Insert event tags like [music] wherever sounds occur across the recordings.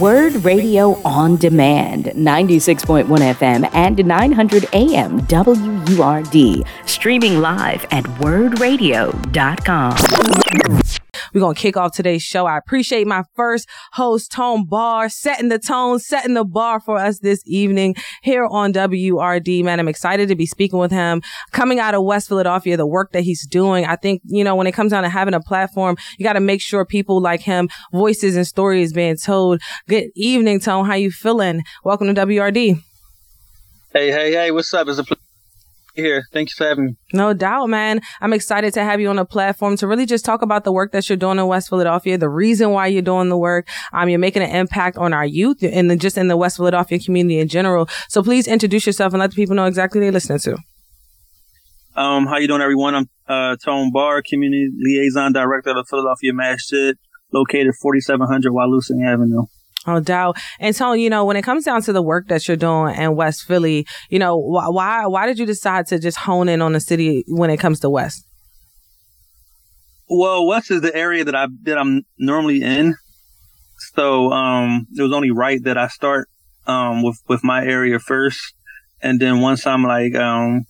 WURD Radio on Demand, 96.1 FM and 900 AM WURD. Streaming live at wurdradio.com. We're going to kick off today's show. I appreciate my first host, Tone Barr, setting the tone, setting the bar for us this evening here on WURD. Man, I'm excited to be speaking with him. Coming out of West Philadelphia, the work that he's doing. I think, you know, when it comes down to having a platform, you got to make sure people like him, voices and stories being told. Good evening, Tone. How you feeling? Welcome to WURD. Hey, hey, hey, what's up? It's a here. Thanks for having me. No doubt, man. I'm excited to have you on the platform to really just talk about the work that you're doing in West Philadelphia, the reason why you're doing the work. Um, you're making an impact on our youth and just in the West Philadelphia community in general. So please introduce yourself and let the people know exactly they're listening to. Um, how you doing, everyone? I'm uh, Tone Barr, Community Liaison Director of the Philadelphia Masjid, located 4700 Wyalusing Avenue. No doubt. And so, you know, when it comes down to the work that you're doing in West Philly, you know, wh- why why did you decide to just hone in on the city when it comes to West? Well, West is the area that I that I'm normally in, so um, it was only right that I start um, with with my area first, and then once I'm like um,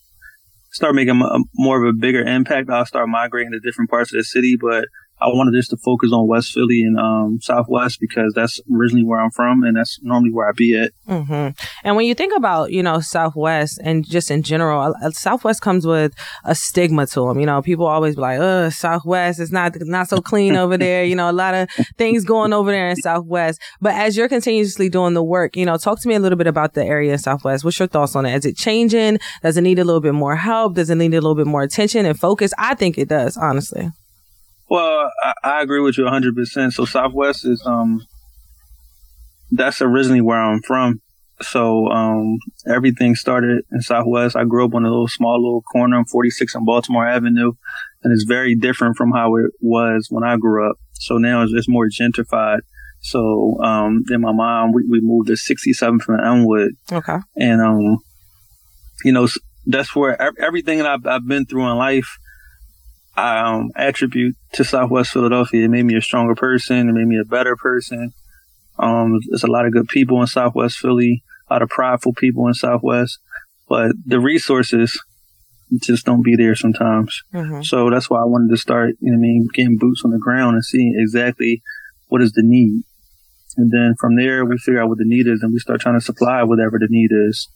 start making a, more of a bigger impact, I'll start migrating to different parts of the city. But I wanted this to focus on West Philly and um, Southwest because that's originally where I'm from and that's normally where I be at. Mm-hmm. And when you think about, you know, Southwest and just in general, uh, Southwest comes with a stigma to them. You know, people always be like, "Uh, Southwest is not not so clean over there." You know, a lot of [laughs] things going over there in Southwest. But as you're continuously doing the work, you know, talk to me a little bit about the area in Southwest. What's your thoughts on it? Is it changing? Does it need a little bit more help? Does it need a little bit more attention and focus? I think it does, honestly. Well, I, I agree with you 100%. So Southwest is, um, that's originally where I'm from. So, um, everything started in Southwest. I grew up on a little small little corner on 46 on Baltimore Avenue, and it's very different from how it was when I grew up. So now it's, it's more gentrified. So, um, then my mom, we, we moved to 67 from Elmwood. Okay. And, um, you know, that's where everything that I've, I've been through in life, um, attribute to Southwest Philadelphia. It made me a stronger person. It made me a better person. Um, there's a lot of good people in Southwest Philly, a lot of prideful people in Southwest, but the resources just don't be there sometimes. Mm-hmm. So that's why I wanted to start, you know, I mean, getting boots on the ground and seeing exactly what is the need. And then from there, we figure out what the need is and we start trying to supply whatever the need is.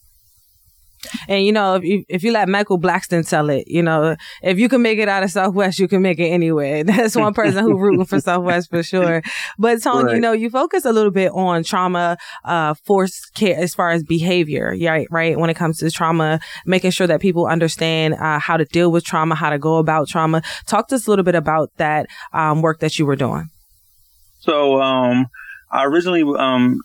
And you know, if you if you let Michael Blackston tell it, you know, if you can make it out of Southwest, you can make it anywhere. [laughs] That's one person who rooting for Southwest for sure. But Tony, right. you know, you focus a little bit on trauma, uh, force care as far as behavior, right? Right. When it comes to trauma, making sure that people understand uh, how to deal with trauma, how to go about trauma. Talk to us a little bit about that um, work that you were doing. So, um, I originally um,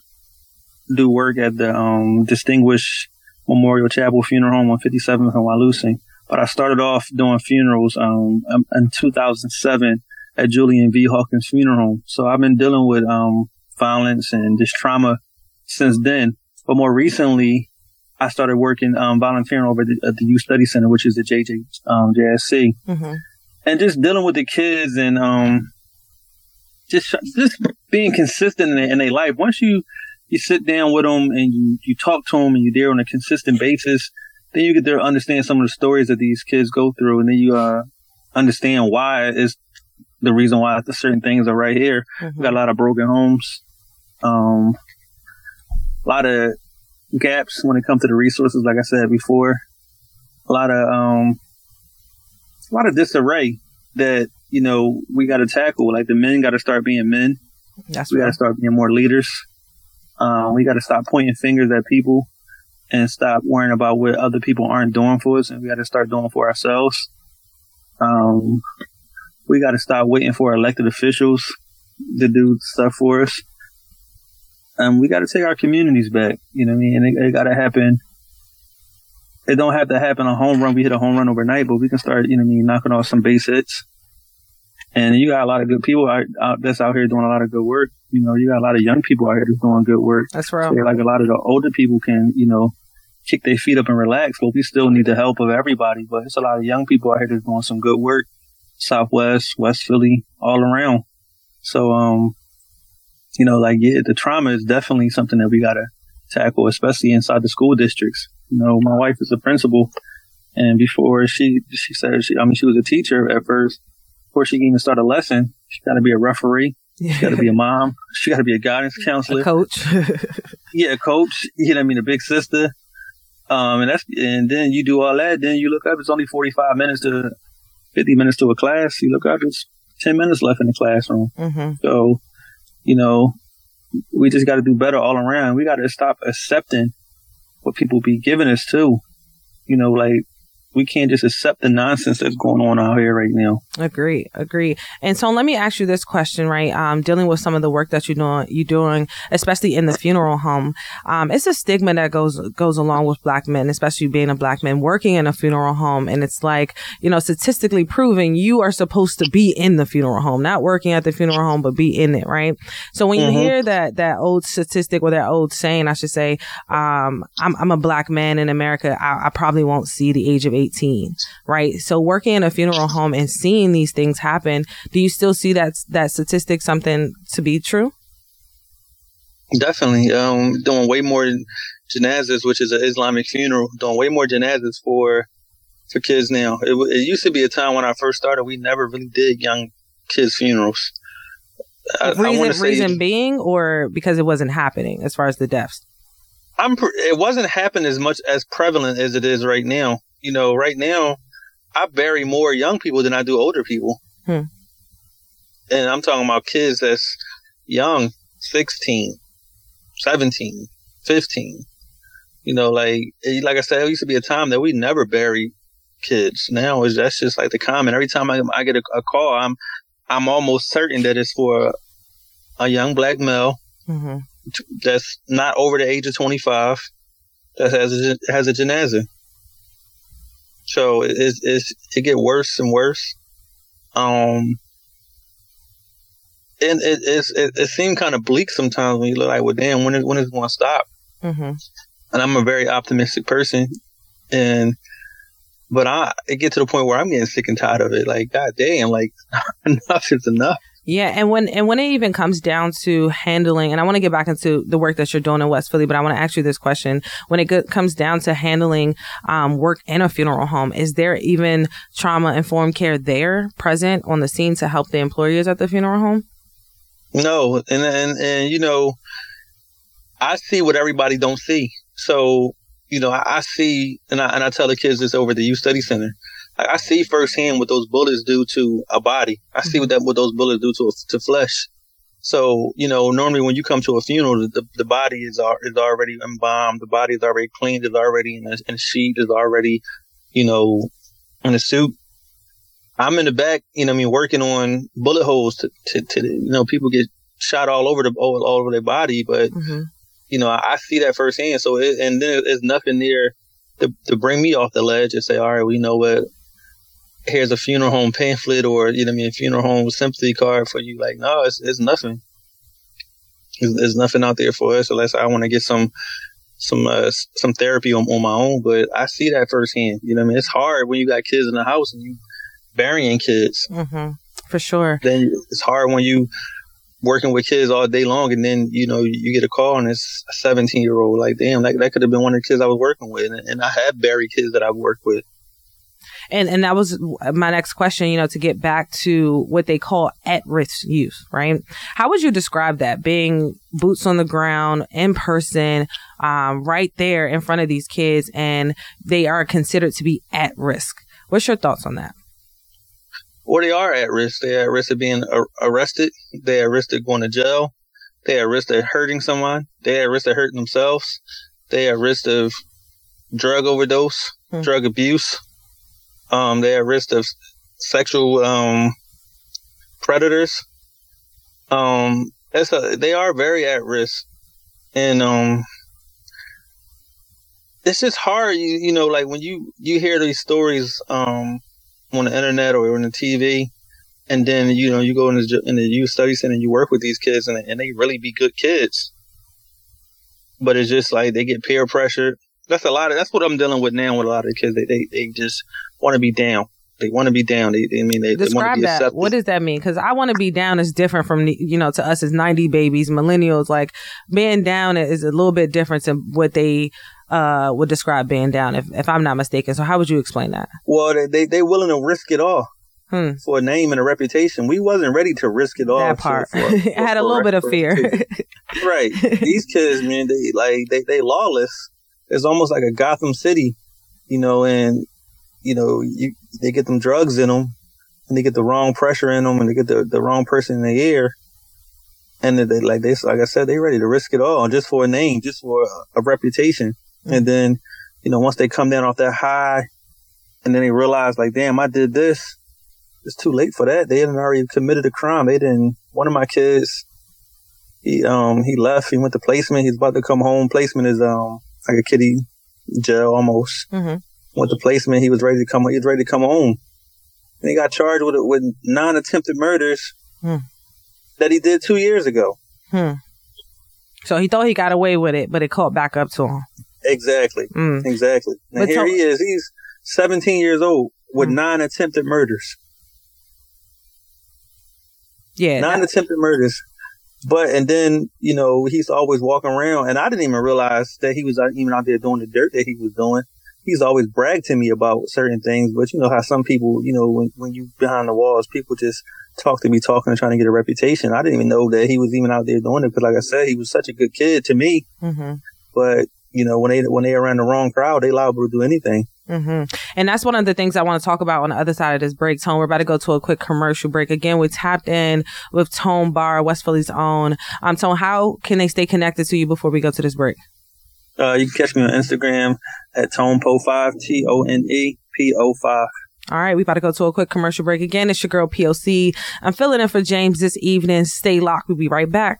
do work at the um, Distinguished Memorial Chapel Funeral Home on 57th and Wyalusing. But I started off doing funerals um, um, in 2007 at Julian V. Hawkins Funeral Home. So I've been dealing with um, violence and just trauma since then. But more recently, I started working um, volunteering over the, at the Youth Study Center, which is the JJ um, JSC, mm-hmm. and just dealing with the kids and um, just just being consistent in, in their life. Once you you sit down with them and you, you talk to them and you're there on a consistent basis, then you get to understand some of the stories that these kids go through, and then you uh, understand why is the reason why the certain things are right here. Mm-hmm. We got a lot of broken homes, um, a lot of gaps when it comes to the resources. Like I said before, a lot of um, a lot of disarray that you know we got to tackle. Like the men got to start being men. That's we got to start being more leaders. Um, we got to stop pointing fingers at people and stop worrying about what other people aren't doing for us, and we got to start doing for ourselves. Um, we got to stop waiting for elected officials to do stuff for us. And we got to take our communities back. You know what I mean? And it, it got to happen. It don't have to happen a home run. We hit a home run overnight, but we can start, you know what I mean, knocking off some base hits. And you got a lot of good people out, out, that's out here doing a lot of good work. You know, you got a lot of young people out here that's doing good work. That's right. So like a lot of the older people can, you know, kick their feet up and relax, but we still need the help of everybody. But it's a lot of young people out here that's doing some good work. Southwest, West Philly, all around. So, um, you know, like yeah, the trauma is definitely something that we gotta tackle, especially inside the school districts. You know, my wife is a principal, and before she she said she, I mean, she was a teacher at first. Before she can even start a lesson, she got to be a referee. She got to be a mom. She got to be a guidance counselor, a coach. [laughs] yeah, a coach. You know, what I mean, a big sister. Um, and that's and then you do all that. Then you look up. It's only forty five minutes to fifty minutes to a class. You look up. It's ten minutes left in the classroom. Mm-hmm. So, you know, we just got to do better all around. We got to stop accepting what people be giving us too. You know, like we can't just accept the nonsense that's going on out here right now. Agree, agree. And so let me ask you this question, right? Um, dealing with some of the work that you're doing, you doing, especially in the funeral home. Um, it's a stigma that goes goes along with black men, especially being a black man working in a funeral home. And it's like, you know, statistically proven you are supposed to be in the funeral home, not working at the funeral home, but be in it, right? So when mm-hmm. you hear that that old statistic or that old saying, I should say, um, I'm I'm a black man in America, I, I probably won't see the age of 18, right? So working in a funeral home and seeing these things happen, do you still see that that statistic something to be true? Definitely. Um, doing way more janazas, which is an Islamic funeral, doing way more janazas for for kids now. It, it used to be a time when I first started, we never really did young kids' funerals. I, reason, I reason being, or because it wasn't happening as far as the deaths. I'm. It wasn't happening as much as prevalent as it is right now you know, right now, I bury more young people than I do older people. Hmm. And I'm talking about kids that's young, 16, 17, 15. You know, like, like I said, it used to be a time that we never buried kids. Now is that's just like the common. Every time I, I get a, a, call, I'm, I'm almost certain that it's for a, a young black male mm-hmm. that's not over the age of 25 that has a, has a janaza. So it it it get worse and worse. Um, and it it, it seemed kind of bleak sometimes when you look like, well, damn, when is when is it going to stop? Mm-hmm. And I'm a very optimistic person, and but I it get to the point where I'm getting sick and tired of it. Like, god damn, like [laughs] enough is enough. Yeah, and when and when it even comes down to handling, and I want to get back into the work that you're doing in West Philly, but I want to ask you this question: When it comes down to handling um, work in a funeral home, is there even trauma informed care there present on the scene to help the employees at the funeral home? No, and and and you know, I see what everybody don't see. So you know, I, I see, and I and I tell the kids this over the youth study center. I, see firsthand what those bullets do to a body. I see what that what those bullets do to to flesh. So you know, normally when you come to a funeral, the, the body is is already embalmed, the body is already cleaned, is already in a, in a sheet, is already, you know, in a suit. I'm in the back, you know, I mean, working on bullet holes to, to, to you know, people get shot all over the all, all over their body, but mm-hmm. you know, I, I, see that firsthand. So, it, and then there's nothing there to, to bring me off the ledge and say, all right, we know what here's a funeral home pamphlet or you know I mean funeral home sympathy card for you. Like no, it's it's nothing. There's, there's nothing out there for us unless I want to get some some uh, some therapy on, on my own. But I see that firsthand. You know I mean? It's hard when you got kids in the house and you burying kids. Mm-hmm. For sure. Then it's hard when you working with kids all day long and then you know you get a call and it's a 17 year old like damn that, that could have been one of the kids i was working with and, and i have buried kids that i've worked with and and that was my next question. You know, to get back to what they call at risk youth, right? How would you describe that? Being boots on the ground, in person, um, right there in front of these kids, and they are considered to be at risk. What's your thoughts on that? Well, they are at risk. They're at risk of being ar- arrested. They're at risk of going to jail. They're at risk of hurting someone. They're at risk of hurting themselves. They're at risk of drug overdose, hmm. drug abuse um, they're at risk of sexual um, predators. Um, it's a, they are very at risk, and um, it's just hard. You you know, like when you you hear these stories um, on the internet or on the TV, and then you know you go in the in the youth study center and you work with these kids, and and they really be good kids, but it's just like they get peer pressured. That's a lot of that's what I'm dealing with now with a lot of the kids. They they, they just want to be down. They want to be down. They, they mean they, describe they that. Accepted. What does that mean? Because I want to be down is different from you know to us as ninety babies, millennials. Like being down is a little bit different than what they uh, would describe being down. If if I'm not mistaken, so how would you explain that? Well, they they they willing to risk it all. Hmm. For a name and a reputation, we wasn't ready to risk it all. That part, for, [laughs] for, I had a little bit of fear. right, these kids, man, they like they they lawless. It's almost like a Gotham City, you know, and you know, you they get them drugs in them, and they get the wrong pressure in them, and they get the, the wrong person in the ear, and they like they like I said, they ready to risk it all just for a name, just for a, a reputation, mm-hmm. and then you know once they come down off that high, and then they realize like, damn, I did this. It's too late for that. They had already committed a crime. They didn't. One of my kids, he um he left. He went to placement. He's about to come home. Placement is um like a kitty jail almost. Mm-hmm went to placement. He was ready to come. He was ready to come home, and he got charged with with nine attempted murders hmm. that he did two years ago. Hmm. So he thought he got away with it, but it caught back up to him. Exactly. Mm. Exactly. And here he is. He's 17 years old with mm. nine attempted murders. Yeah. Nine that- attempted murders. But and then you know he's always walking around, and I didn't even realize that he was even out there doing the dirt that he was doing he's always bragged to me about certain things, but you know how some people, you know, when, when you behind the walls, people just talk to be talking and trying to get a reputation. I didn't even know that he was even out there doing it because, like I said, he was such a good kid to me. Mm-hmm. But you know, when they when they around the wrong crowd, they liable to do anything. Mm-hmm. And that's one of the things I want to talk about on the other side of this break. Tone, we're about to go to a quick commercial break. Again, we tapped in with Tone Barr, West Philly's own. Um, Tone, how can they stay connected to you before we go to this break? Uh, you can catch me on Instagram at TonePo5, T O N E P O 5. All right, we about to go to a quick commercial break again. It's your girl POC. I'm filling in for James this evening. Stay locked. We'll be right back.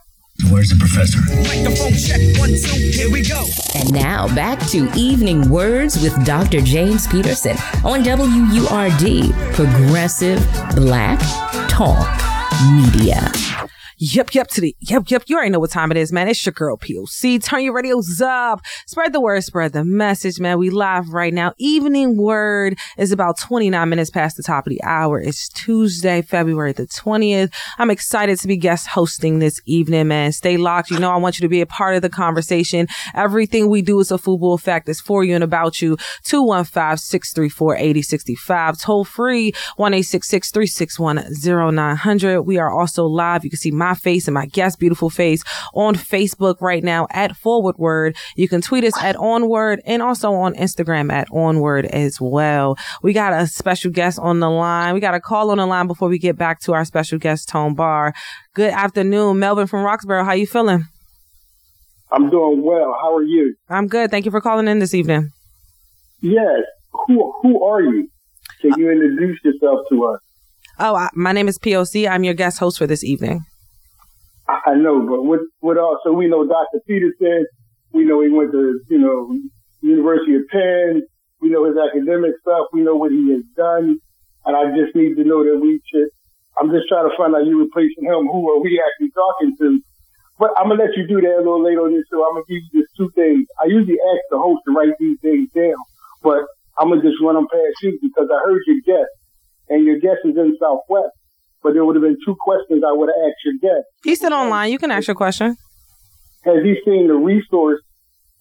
Where's the professor? Microphone check, one, two, here we go. And now back to Evening WURDs with Dr. James Peterson on WURD, Progressive Black Talk Media. Yep, yep, to the yep, yep. You already know what time it is, man. It's your girl POC. Turn your radios up. Spread the word, spread the message, man. We live right now. Evening word is about 29 minutes past the top of the hour. It's Tuesday, February the 20th. I'm excited to be guest hosting this evening, man. Stay locked. You know, I want you to be a part of the conversation. Everything we do is a full football effect. It's for you and about you. 215-634-8065. Toll free 1-866-361-0900. We are also live. You can see my my face and my guest beautiful face on Facebook right now at Forward Word. You can tweet us at Onward and also on Instagram at Onward as well. We got a special guest on the line. We got a call on the line before we get back to our special guest, Tone Barr. Good afternoon, Melvin from Roxborough. How you feeling? I'm doing well. How are you? I'm good. Thank you for calling in this evening. Yes. Who who are you? Can you introduce yourself to us? Oh, I, my name is POC. I'm your guest host for this evening. I know, but what what also we know Dr. Peterson, we know he went to, you know, University of Penn, we know his academic stuff, we know what he has done, and I just need to know that we should I'm just trying to find out you replacing him, who are we actually talking to? But I'm gonna let you do that a little later on this show. I'm gonna give you just two things. I usually ask the host to write these things down, but I'm gonna just run them past you because I heard your guest, and your guest is in Southwest but there would have been two questions I would have asked your guest. He's still online. You can ask your question. Has he seen the resource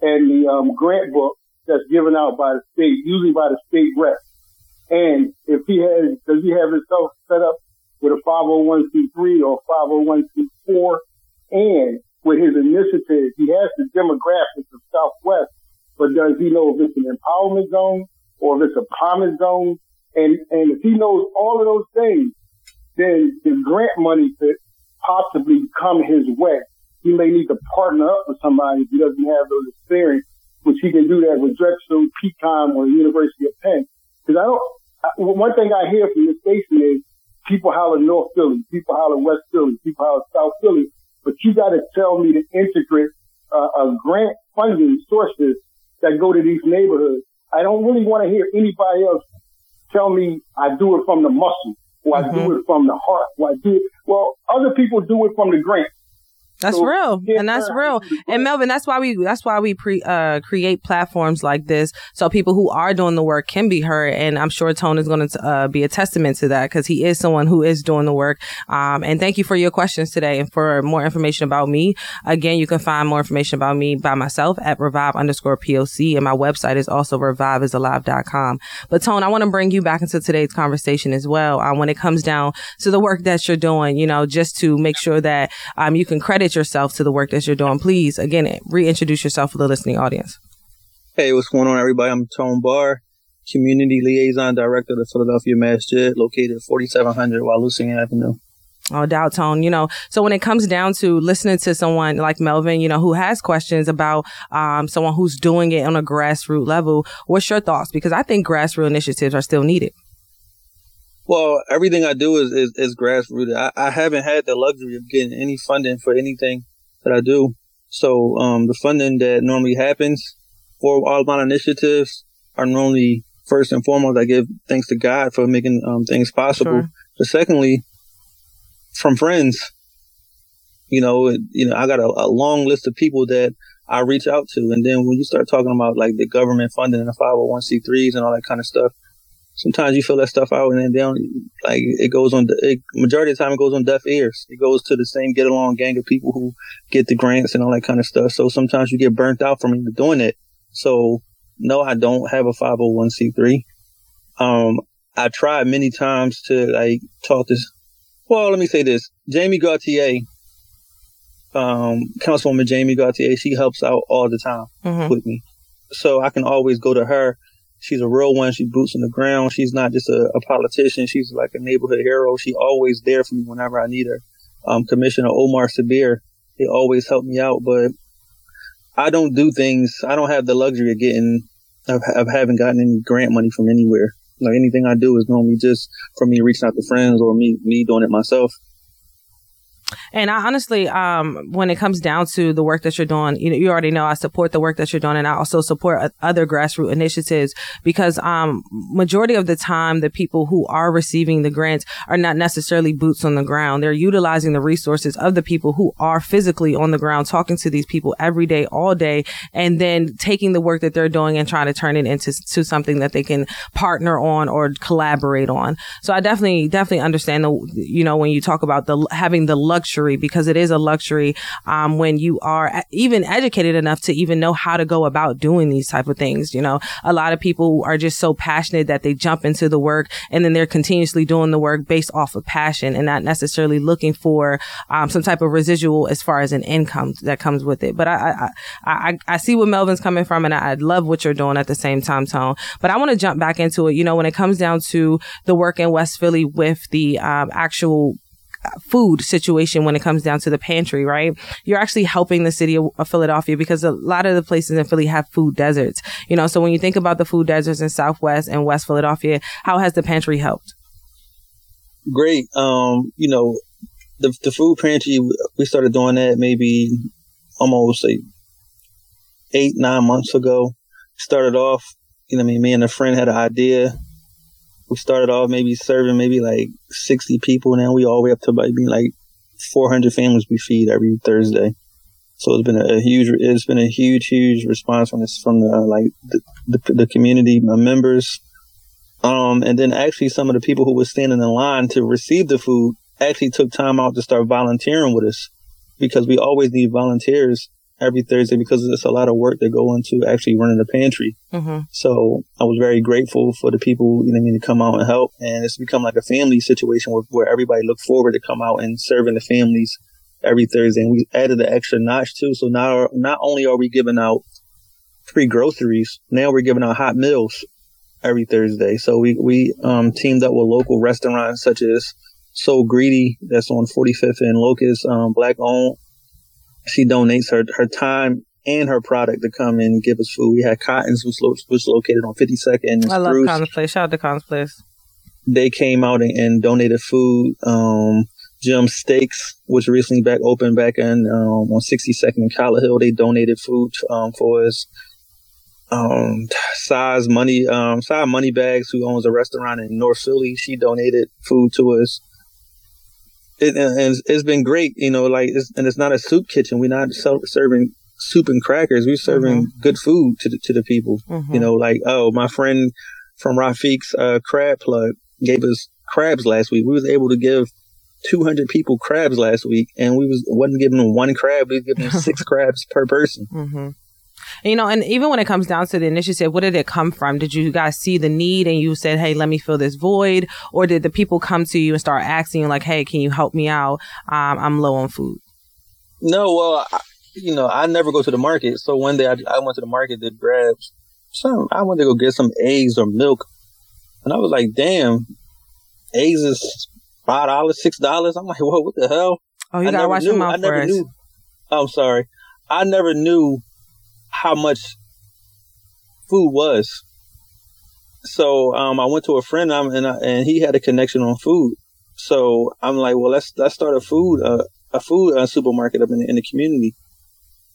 and the um, grant book that's given out by the state, usually by the state rep? And if he has, does he have himself set up with a 501c3 or 501c4? And with his initiative, he has the demographics of Southwest, but does he know if it's an empowerment zone or if it's a promise zone? And, and if he knows all of those things, then the grant money could possibly come his way. He may need to partner up with somebody if he doesn't have those experience, which he can do that with Drexel, PCOM, or the University of Penn. Because I don't, I, one thing I hear from the station is people holler North Philly, people holler West Philly, people holler South Philly, but you got to tell me to integrate uh, a grant funding sources that go to these neighborhoods. I don't really want to hear anybody else tell me I do it from the muscle or I mm-hmm. do it from the heart, or I do it. Well, other people do it from the grant. That's so real, and that's real. And Melvin, that's why we that's why we pre uh, create platforms like this, so people who are doing the work can be heard. And I'm sure Tone is going to uh, be a testament to that because he is someone who is doing the work. Um, and thank you for your questions today. And for more information about me, again, you can find more information about me by myself at revive underscore poc, and my website is also reviveisalive.com. But Tone, I want to bring you back into today's conversation as well. Uh, when it comes down to the work that you're doing, you know, just to make sure that um, you can credit yourself to the work that you're doing. Please, again, reintroduce yourself for the listening audience. Hey, what's going on, everybody? I'm Tone Barr, Community Liaison Director of the Philadelphia Masjid, located at 4700 Wyalusing Avenue. Oh, doubt tone, you know. So when it comes down to listening to someone like Melvin, you know, who has questions about um, someone who's doing it on a grassroots level, what's your thoughts? Because I think grassroots initiatives are still needed. Well, everything I do is, is, is grassroots. I, I haven't had the luxury of getting any funding for anything that I do. So, um, the funding that normally happens for all of my initiatives are normally first and foremost, I give thanks to God for making um, things possible. Sure. But secondly, from friends, you know, you know, I got a, a, long list of people that I reach out to. And then when you start talking about like the government funding and the 501c3s and all that kind of stuff, sometimes you fill that stuff out and then they don't, like it goes on, it, majority of the time it goes on deaf ears. It goes to the same get along gang of people who get the grants and all that kind of stuff. So sometimes you get burnt out from even doing it. So no, I don't have a 501c3. Um, I tried many times to like talk to, well, let me say this. Jamie Gauthier, um, Councilwoman Jamie Gauthier, she helps out all the time mm-hmm. with me. So I can always go to her she's a real one. She boots on the ground. She's not just a, a, politician. She's like a neighborhood hero. She always there for me whenever I need her. Um, Commissioner Omar Sabir, he always helped me out, but I don't do things. I don't have the luxury of getting, of, of having gotten any grant money from anywhere. Like anything I do is normally just for me reaching out to friends or me, me doing it myself. And I honestly, um, when it comes down to the work that you're doing, you know, you already know I support the work that you're doing, and I also support other grassroots initiatives because, um, majority of the time, the people who are receiving the grants are not necessarily boots on the ground. They're utilizing the resources of the people who are physically on the ground, talking to these people every day, all day, and then taking the work that they're doing and trying to turn it into to something that they can partner on or collaborate on. So I definitely, definitely understand the, you know, when you talk about the having the luxury luxury because it is a luxury um, when you are even educated enough to even know how to go about doing these type of things. You know, a lot of people are just so passionate that they jump into the work and then they're continuously doing the work based off of passion and not necessarily looking for um, some type of residual as far as an income that comes with it. But I I, I, I see where Melvin's coming from and I, I love what you're doing at the same time, Tone. But I want to jump back into it. You know, when it comes down to the work in West Philly with the um, actual food situation when it comes down to the pantry, right? You're actually helping the city of Philadelphia because a lot of the places in Philly have food deserts. You know, so when you think about the food deserts in Southwest and West Philadelphia, how has the pantry helped? Great. Um, you know, the the food pantry we started doing that maybe almost like eight nine months ago. Started off, you know, I mean, me and a friend had an idea we started off maybe serving maybe like 60 people. Now we all the way up to about being like 400 families we feed every Thursday. So it's been a, huge, it's been a huge, huge response from this, from the, like the, the, the community members. Um, and then actually some of the people who were standing in line to receive the food actually took time out to start volunteering with us because we always need volunteers every Thursday because it's a lot of work that go into actually running the pantry. Mm-hmm. So I was very grateful for the people, you know, I mean, to come out and help. And it's become like a family situation where, where everybody look forward to come out and serving the families every Thursday. And we added the extra notch too. So now, not only are we giving out free groceries, now we're giving out hot meals every Thursday. So we, we, um, teamed up with local restaurants such as So Greedy that's on 45th and Locust, um, black owned she donates her her time and her product to come and give us food. We had Cottons, which was located on 52nd. I love Cotton's Place. Shout out to Cotton's Place. They came out and, and donated food. Um, Jim Steaks, which recently back opened back in um, on 62nd and Callowhill, they donated food um, for us. Um, size money, um, size money bags, who owns a restaurant in North Philly, she donated food to us it, and it's been great, you know, like, it's, and it's not a soup kitchen. We're not serving soup and crackers. We're serving mm-hmm. good food to the, to the people. Mm-hmm. You know, like, oh, my friend from Rafiq's uh, crab plug gave us crabs last week. We was able to give 200 people crabs last week and we was wasn't giving them one crab. We was giving them [laughs] six crabs per person. Mm-hmm. You know, and even when it comes down to the initiative, what did it come from? Did you guys see the need and you said, hey, let me fill this void? Or did the people come to you and start asking, you, like, hey, can you help me out? Um, I'm low on food. No, well, I, you know, I never go to the market. So one day I, I went to the market to grab some, I went to go get some eggs or milk. And I was like, damn, eggs is five dollars, six dollars. I'm like, whoa, what the hell? Oh, you I gotta watch knew, your mouth I never knew. I'm sorry. I never knew how much food was. So um, I went to a friend um, and I, and he had a connection on food. So I'm like, well, let's let's start a food uh, a food uh, supermarket up in the, in the community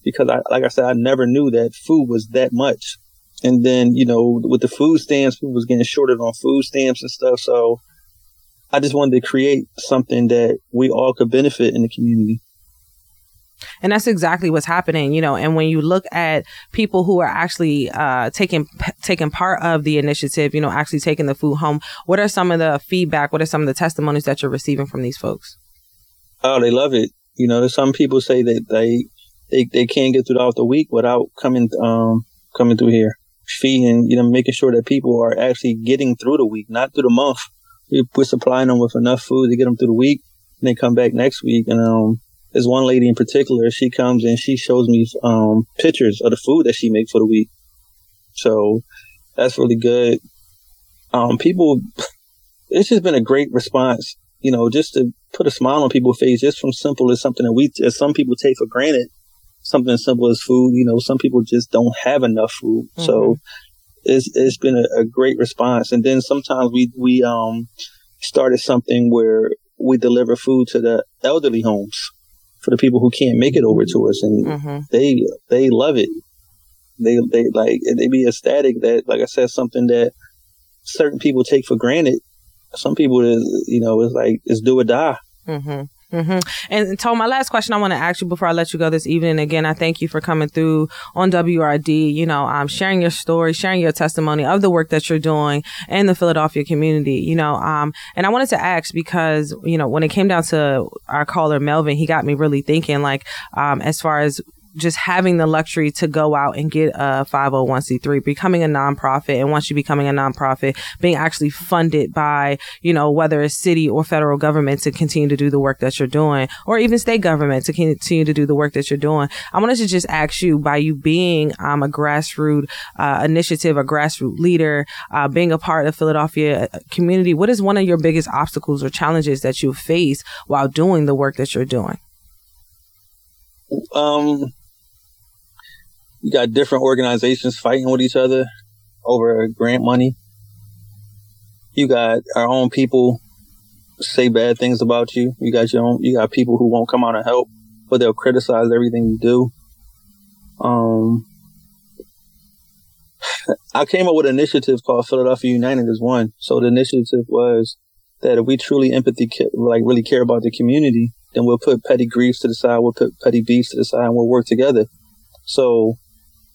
because I like I said I never knew that food was that much. And then you know with the food stamps, people was getting shorted on food stamps and stuff. So I just wanted to create something that we all could benefit in the community. And that's exactly what's happening, you know. And when you look at people who are actually uh, taking taking part of the initiative, you know, actually taking the food home, what are some of the feedback? What are some of the testimonies that you're receiving from these folks? Oh, they love it. You know, some people say that they they, they can't get throughout the week without coming um coming through here, feeding, you know, making sure that people are actually getting through the week, not through the month. We're supplying them with enough food to get them through the week, and they come back next week and um there's one lady in particular, she comes and she shows me um, pictures of the food that she makes for the week. So that's really good. Um, people, [laughs] it's just been a great response, you know, just to put a smile on people's face, just from simple as something that we, as some people take for granted, something as simple as food. You know, some people just don't have enough food. Mm-hmm. So it's, it's been a, a great response. And then sometimes we, we, um, started something where we deliver food to the elderly homes for the people who can't make it over to us, and mm-hmm. they they love it. They they like they be ecstatic that, like I said, something that certain people take for granted. Some people is you know it's like it's do or die. Mm-hmm. Mm-hmm. And Tom, my last question I want to ask you before I let you go this evening. Again, I thank you for coming through on WURD. You know, um, sharing your story, sharing your testimony of the work that you're doing in the Philadelphia community. You know, um, and I wanted to ask because you know when it came down to our caller Melvin, he got me really thinking. Like, um, as far as just having the luxury to go out and get a 501c3, becoming a nonprofit. And once you're becoming a nonprofit, being actually funded by, you know, whether it's city or federal government to continue to do the work that you're doing, or even state government to continue to do the work that you're doing. I wanted to just ask you by you being um, a grassroots uh, initiative, a grassroots leader, uh, being a part of Philadelphia uh, community, what is one of your biggest obstacles or challenges that you face while doing the work that you're doing? Um, you got different organizations fighting with each other over grant money. You got our own people say bad things about you. You got your own. You got people who won't come out and help, but they'll criticize everything you do. Um, [sighs] I came up with an initiative called Philadelphia United as one. So the initiative was that if we truly empathy, like really care about the community, then we'll put petty griefs to the side, we'll put petty beefs to the side, and we'll work together. So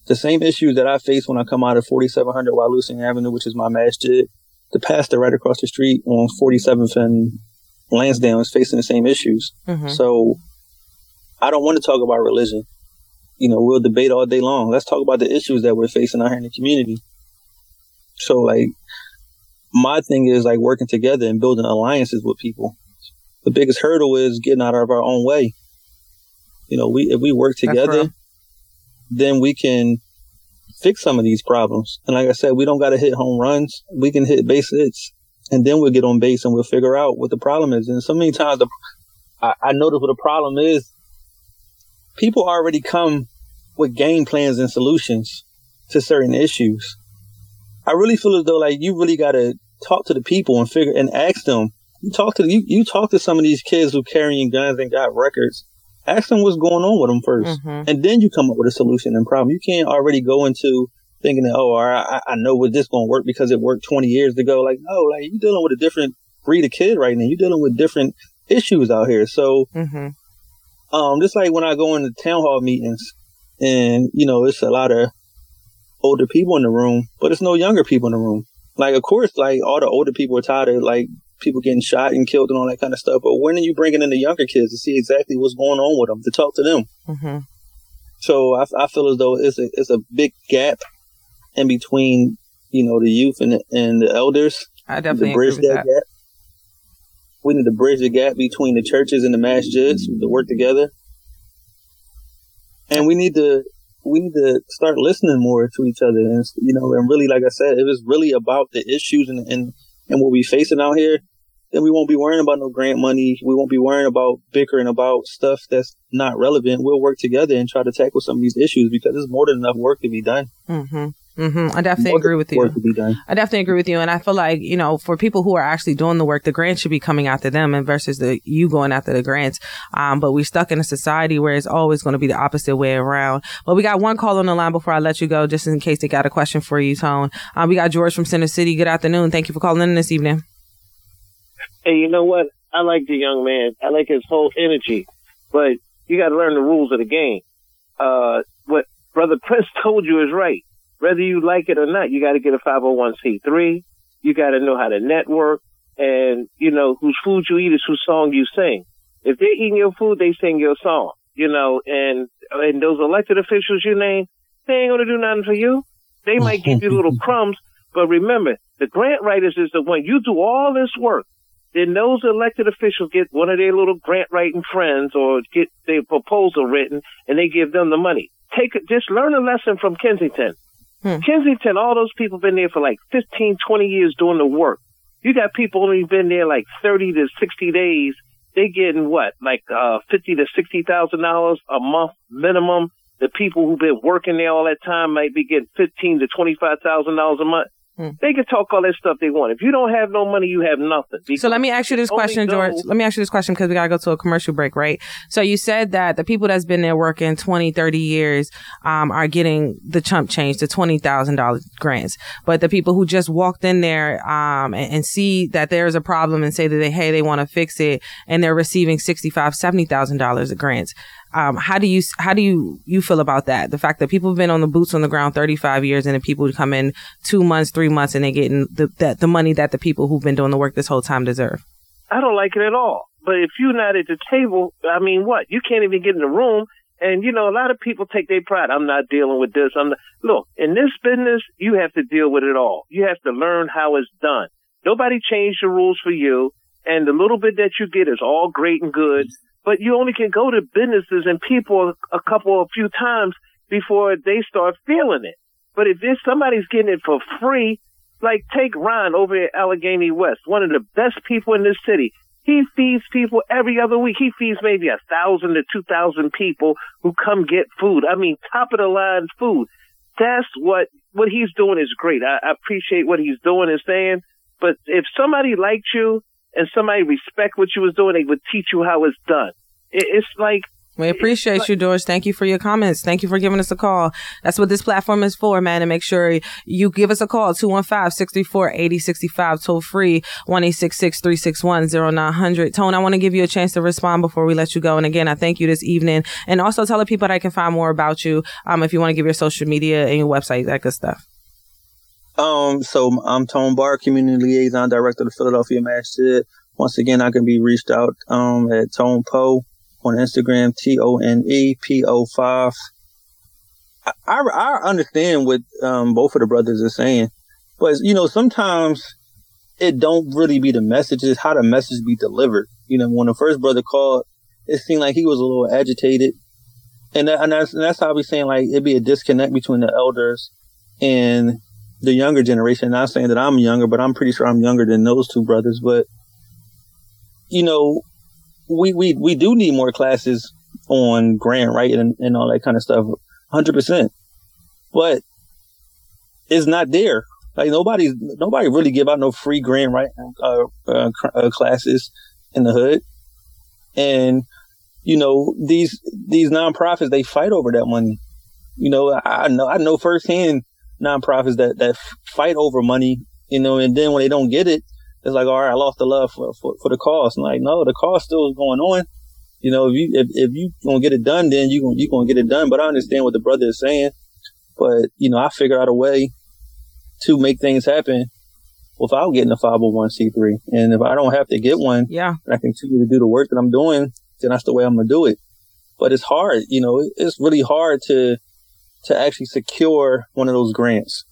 the same issues that I face when I come out of 4700 Wyalusing Avenue, which is my masjid, the pastor right across the street on 47th and Lansdowne is facing the same issues. Mm-hmm. So I don't want to talk about religion. You know, we'll debate all day long. Let's talk about the issues that we're facing out here in the community. So like my thing is like working together and building alliances with people. The biggest hurdle is getting out of our own way. You know, we if we work together then we can fix some of these problems. And like I said, we don't got to hit home runs. We can hit base hits and then we'll get on base and we'll figure out what the problem is. And so many times the, I, I notice what the problem is. People already come with game plans and solutions to certain issues. I really feel as though like you really got to talk to the people and figure and ask them. You talk to you, you talk to some of these kids who carrying guns and got records ask them what's going on with them 1st mm-hmm. and then you come up with a solution and problem. You can't already go into thinking that, oh, I, I know what this going to work because it worked 20 years ago. Like, no, like you're dealing with a different breed of kid right now. You're dealing with different issues out here. So, Mm-hmm. um, just like when I go into town hall meetings and, you know, it's a lot of older people in the room, but it's no younger people in the room. Like, of course, like all the older people are tired of like people getting shot and killed and all that kind of stuff. But when are you bringing in the younger kids to see exactly what's going on with them, to talk to them? Mm-hmm. So I, I feel as though it's a, it's a big gap in between, you know, the youth and the, and the elders. I definitely agree bridge with that. gap. We need to bridge the gap between the churches and the masjids to work together. And we need to we need to start listening more to each other and you know and really like I said, if it's really about the issues and and, and what we're facing out here, then we won't be worrying about no grant money. We won't be worrying about bickering about stuff that's not relevant. We'll work together and try to tackle some of these issues because there's more than enough work to be done. Mm-hmm. Mm-hmm. I definitely More agree with you. Work to be done. I definitely agree with you, and I feel like you know, for people who are actually doing the work, the grant should be coming after them, and versus the you going after the grants. Um, but we're stuck in a society where it's always going to be the opposite way around. But we got one call on the line before I let you go, just in case they got a question for you, Tone. Um, we got George from Center City. Good afternoon. Thank you for calling in this evening. Hey, you know what? I like the young man. I like his whole energy, but you got to learn the rules of the game. Uh, what Brother Prince [laughs] told you is right. Whether you like it or not, you got to get a 501c3. You got to know how to network and, you know, whose food you eat is whose song you sing. If they're eating your food, they sing your song, you know, and, and those elected officials you name, they ain't going to do nothing for you. They might give you [laughs] little crumbs, but remember, the grant writers is the one, you do all this work. Then those elected officials get one of their little grant writing friends or get their proposal written and they give them the money. Take just learn a lesson from Kensington. Hmm. Kensington, all those people been there for like 15, 20 years doing the work. You got people only been there like 30 to 60 days. They getting what? Like, uh, 50 to 60,000 dollars a month minimum. The people who've been working there all that time might be getting 15 to 25,000 dollars a month. Hmm. They can talk all that stuff they want. If you don't have no money, you have nothing. So let me ask you this question, George. Let me ask you this question because we got to go to a commercial break, right? So you said that the people that's been there working 20, 30 years um, are getting the chump change, the $20,000 grants. But the people who just walked in there um, and, and see that there's a problem and say that they, hey, they want to fix it and they're receiving $65,000, $70,000 of grants. Um, how do you how do you you feel about that? The fact that people have been on the boots on the ground 35 years, and the people come in two months, three months, and they're getting the that the money that the people who've been doing the work this whole time deserve. I don't like it at all. But if you're not at the table, I mean, what? You can't even get in the room. And you know, a lot of people take their pride. I'm not dealing with this. I'm not. Look, in this business, you have to deal with it all. You have to learn how it's done. Nobody changed the rules for you, and the little bit that you get is all great and good. But you only can go to businesses and people a couple, a few times before they start feeling it. But if there's somebody's getting it for free, like take Ron over at Allegheny West, one of the best people in this city. He feeds people every other week. He feeds maybe a thousand to two thousand people who come get food. I mean, top of the line food. That's what, what he's doing is great. I, I appreciate what he's doing and saying. But if somebody liked you and somebody respect what you was doing, they would teach you how it's done. It, it's like, We appreciate you, George. Thank you for your comments. Thank you for giving us a call. That's what this platform is for, man. And make sure you give us a call, 215-634-8065, toll free, 1-866-361-0900. Tone, I want to give you a chance to respond before we let you go. And again, I thank you this evening. And also tell the people that I can find more about you, um, if you want to give your social media and your website, that good stuff. Um, so I'm Tone Barr, Community Liaison Director of the Philadelphia Masjid. Once again, I can be reached out um, at Tone Poe on Instagram, T O N E P O 5. I, I, I understand what um, both of the brothers are saying, but you know, sometimes it don't really be the message, it's how the message be delivered. You know, when the first brother called, it seemed like he was a little agitated. And, that, and that's, and that's how I be saying like it'd be a disconnect between the elders and the younger generation. Not saying that I'm younger, but I'm pretty sure I'm younger than those two brothers. But you know, we we we do need more classes on grant writing and, and all that kind of stuff, hundred percent. But it's not there. Like nobody nobody really give out no free grant writing uh, uh, uh, classes in the hood, and you know these these nonprofits they fight over that money. You know, I, I know I know firsthand nonprofits that that fight over money. You know, and then when they don't get it, it's like, all right, I lost the love for, for, for the cause. I'm like, no, the cause still is going on. You know, if you, if, if you gonna get it done, then you gonna, you gonna get it done. But I understand what the brother is saying. But, you know, I figure out a way to make things happen without getting a 501c3. And if I don't have to get one, yeah, and I continue to do the work that I'm doing, then that's the way I'm gonna do it. But it's hard, you know, it's really hard to, to actually secure one of those grants.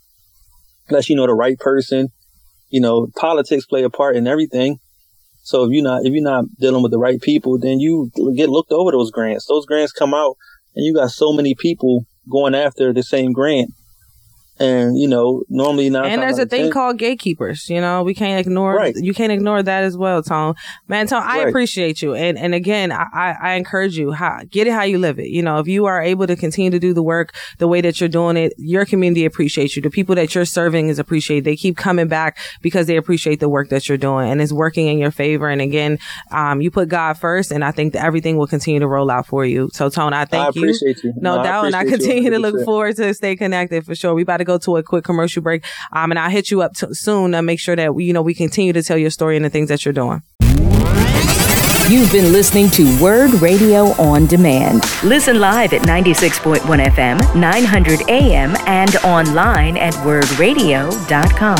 Unless you know the right person, you know, politics play a part in everything. So if you're not, if you're not dealing with the right people, then you get looked over those grants. Those grants come out and you got so many people going after the same grant and you know normally not and there's a thing 10, called gatekeepers you know we can't ignore Right. you can't ignore that as well tone man tone i Right. appreciate you and and again i i, encourage you how, get it how you live it you know if you are able to continue to do the work the way that you're doing it your community appreciates you the people that you're serving is appreciated they keep coming back because they appreciate the work that you're doing and it's working in your favor and again um you put god first and i think that everything will continue to roll out for you so tone i thank I you appreciate you. no, I doubt. And I continue to look forward to stay connected for sure. We about to go to a quick commercial break. Um, and I'll hit you up t- soon to make sure that you know, we continue to tell your story and the things that you're doing. You've been listening to WURD Radio on Demand. Listen live at 96.1 FM, 900 AM, and online at wurdradio.com.